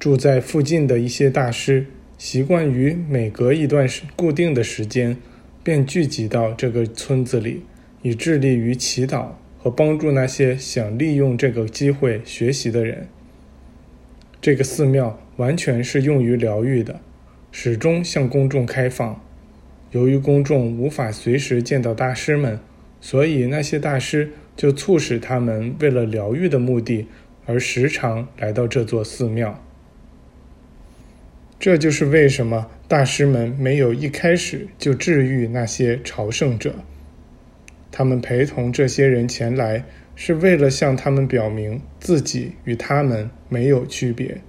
住在附近的一些大师习惯于每隔一段时固定的时间，便聚集到这个村子里，以致力于祈祷和帮助那些想利用这个机会学习的人。这个寺庙完全是用于疗愈的，始终向公众开放。由于公众无法随时见到大师们，所以那些大师就促使他们为了疗愈的目的而时常来到这座寺庙。这就是为什么大师们没有一开始就治愈那些朝圣者。他们陪同这些人前来，是为了向他们表明自己与他们没有区别。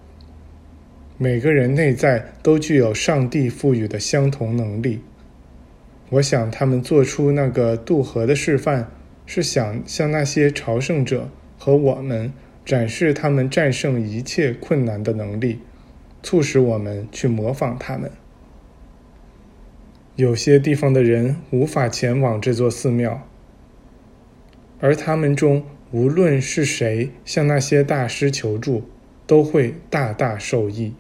每个人内在都具有上帝赋予的相同能力。我想，他们做出那个渡河的示范，是想向那些朝圣者和我们展示他们战胜一切困难的能力。促使我们去模仿他们。有些地方的人无法前往这座寺庙，而他们中无论是谁向那些大师求助，都会大大受益。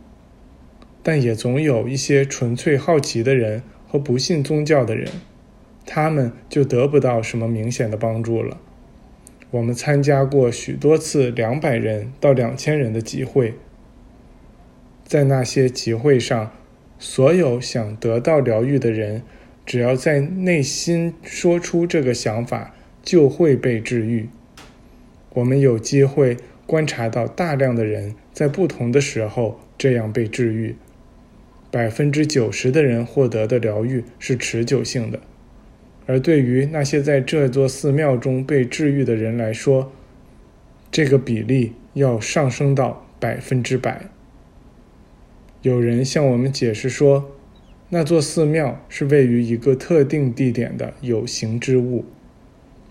但也总有一些纯粹好奇的人和不信宗教的人，他们就得不到什么明显的帮助了。我们参加过许多次两百人到两千人的集会。在那些集会上，所有想得到疗愈的人，只要在内心说出这个想法，就会被治愈。我们有机会观察到大量的人在不同的时候这样被治愈。百分之九十的人获得的疗愈是持久性的，而对于那些在这座寺庙中被治愈的人来说，这个比例要上升到百分之百。有人向我们解释说，那座寺庙是位于一个特定地点的有形之物，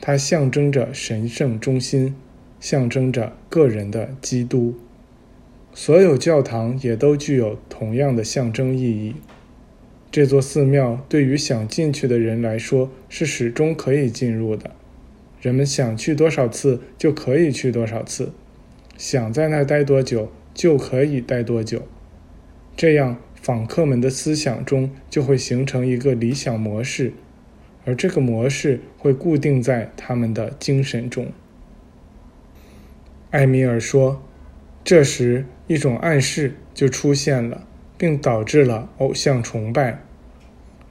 它象征着神圣中心，象征着个人的基督。所有教堂也都具有同样的象征意义。这座寺庙对于想进去的人来说是始终可以进入的，人们想去多少次就可以去多少次，想在那待多久就可以待多久。这样，访客们的思想中就会形成一个理想模式，而这个模式会固定在他们的精神中。艾米尔说：“这时，一种暗示就出现了，并导致了偶像崇拜。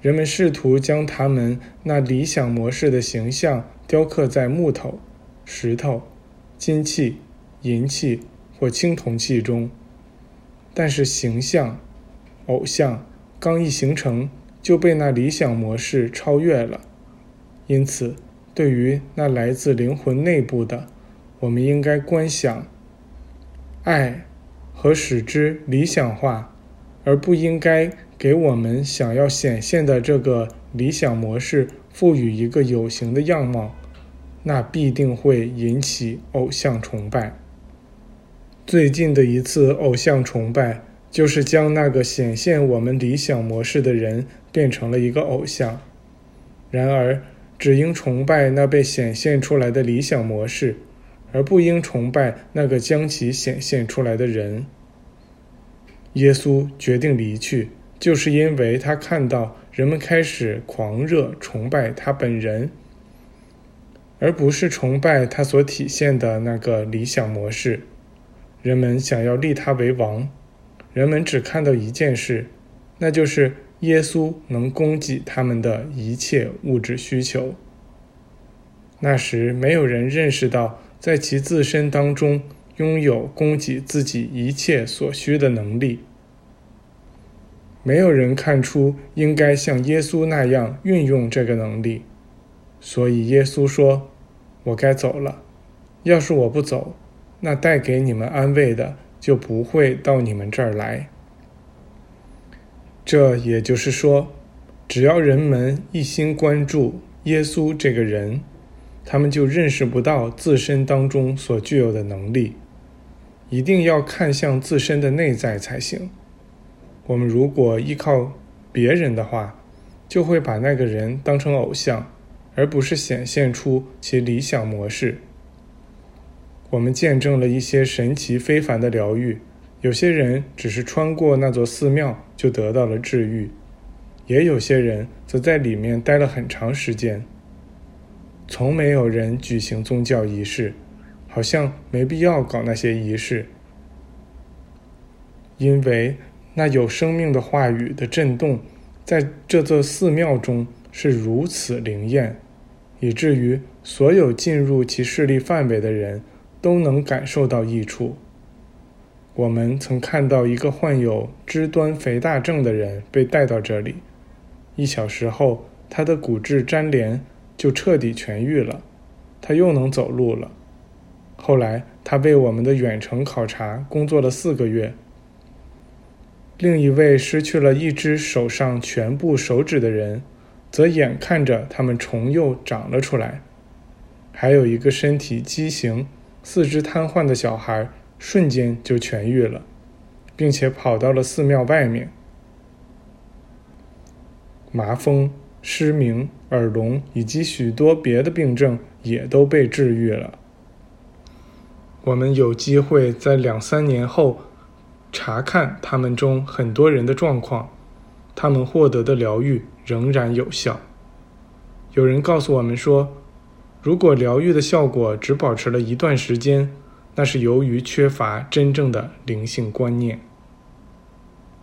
人们试图将他们那理想模式的形象雕刻在木头、石头、金器、银器或青铜器中。”但是形象、偶像刚一形成，就被那理想模式超越了。因此，对于那来自灵魂内部的，我们应该观想爱和使之理想化，而不应该给我们想要显现的这个理想模式赋予一个有形的样貌，那必定会引起偶像崇拜。最近的一次偶像崇拜，就是将那个显现我们理想模式的人变成了一个偶像。然而，只应崇拜那被显现出来的理想模式，而不应崇拜那个将其显现出来的人。耶稣决定离去，就是因为他看到人们开始狂热崇拜他本人，而不是崇拜他所体现的那个理想模式。人们想要立他为王，人们只看到一件事，那就是耶稣能供给他们的一切物质需求。那时，没有人认识到在其自身当中拥有供给自己一切所需的能力。没有人看出应该像耶稣那样运用这个能力，所以耶稣说：“我该走了。要是我不走。”那带给你们安慰的就不会到你们这儿来。这也就是说，只要人们一心关注耶稣这个人，他们就认识不到自身当中所具有的能力。一定要看向自身的内在才行。我们如果依靠别人的话，就会把那个人当成偶像，而不是显现出其理想模式。我们见证了一些神奇非凡的疗愈，有些人只是穿过那座寺庙就得到了治愈，也有些人则在里面待了很长时间。从没有人举行宗教仪式，好像没必要搞那些仪式，因为那有生命的话语的震动，在这座寺庙中是如此灵验，以至于所有进入其势力范围的人都能感受到益处。我们曾看到一个患有肢端肥大症的人被带到这里，一小时后，他的骨质粘连就彻底痊愈了，他又能走路了。后来，他为我们的远程考察工作了四个月。另一位失去了一只手上全部手指的人，则眼看着他们重又长了出来。还有一个身体畸形、四肢瘫痪的小孩。瞬间就痊愈了，并且跑到了寺庙外面。麻风、失明、耳聋以及许多别的病症也都被治愈了。我们有机会在两三年后查看他们中很多人的状况，他们获得的疗愈仍然有效。有人告诉我们说，如果疗愈的效果只保持了一段时间。那是由于缺乏真正的灵性观念。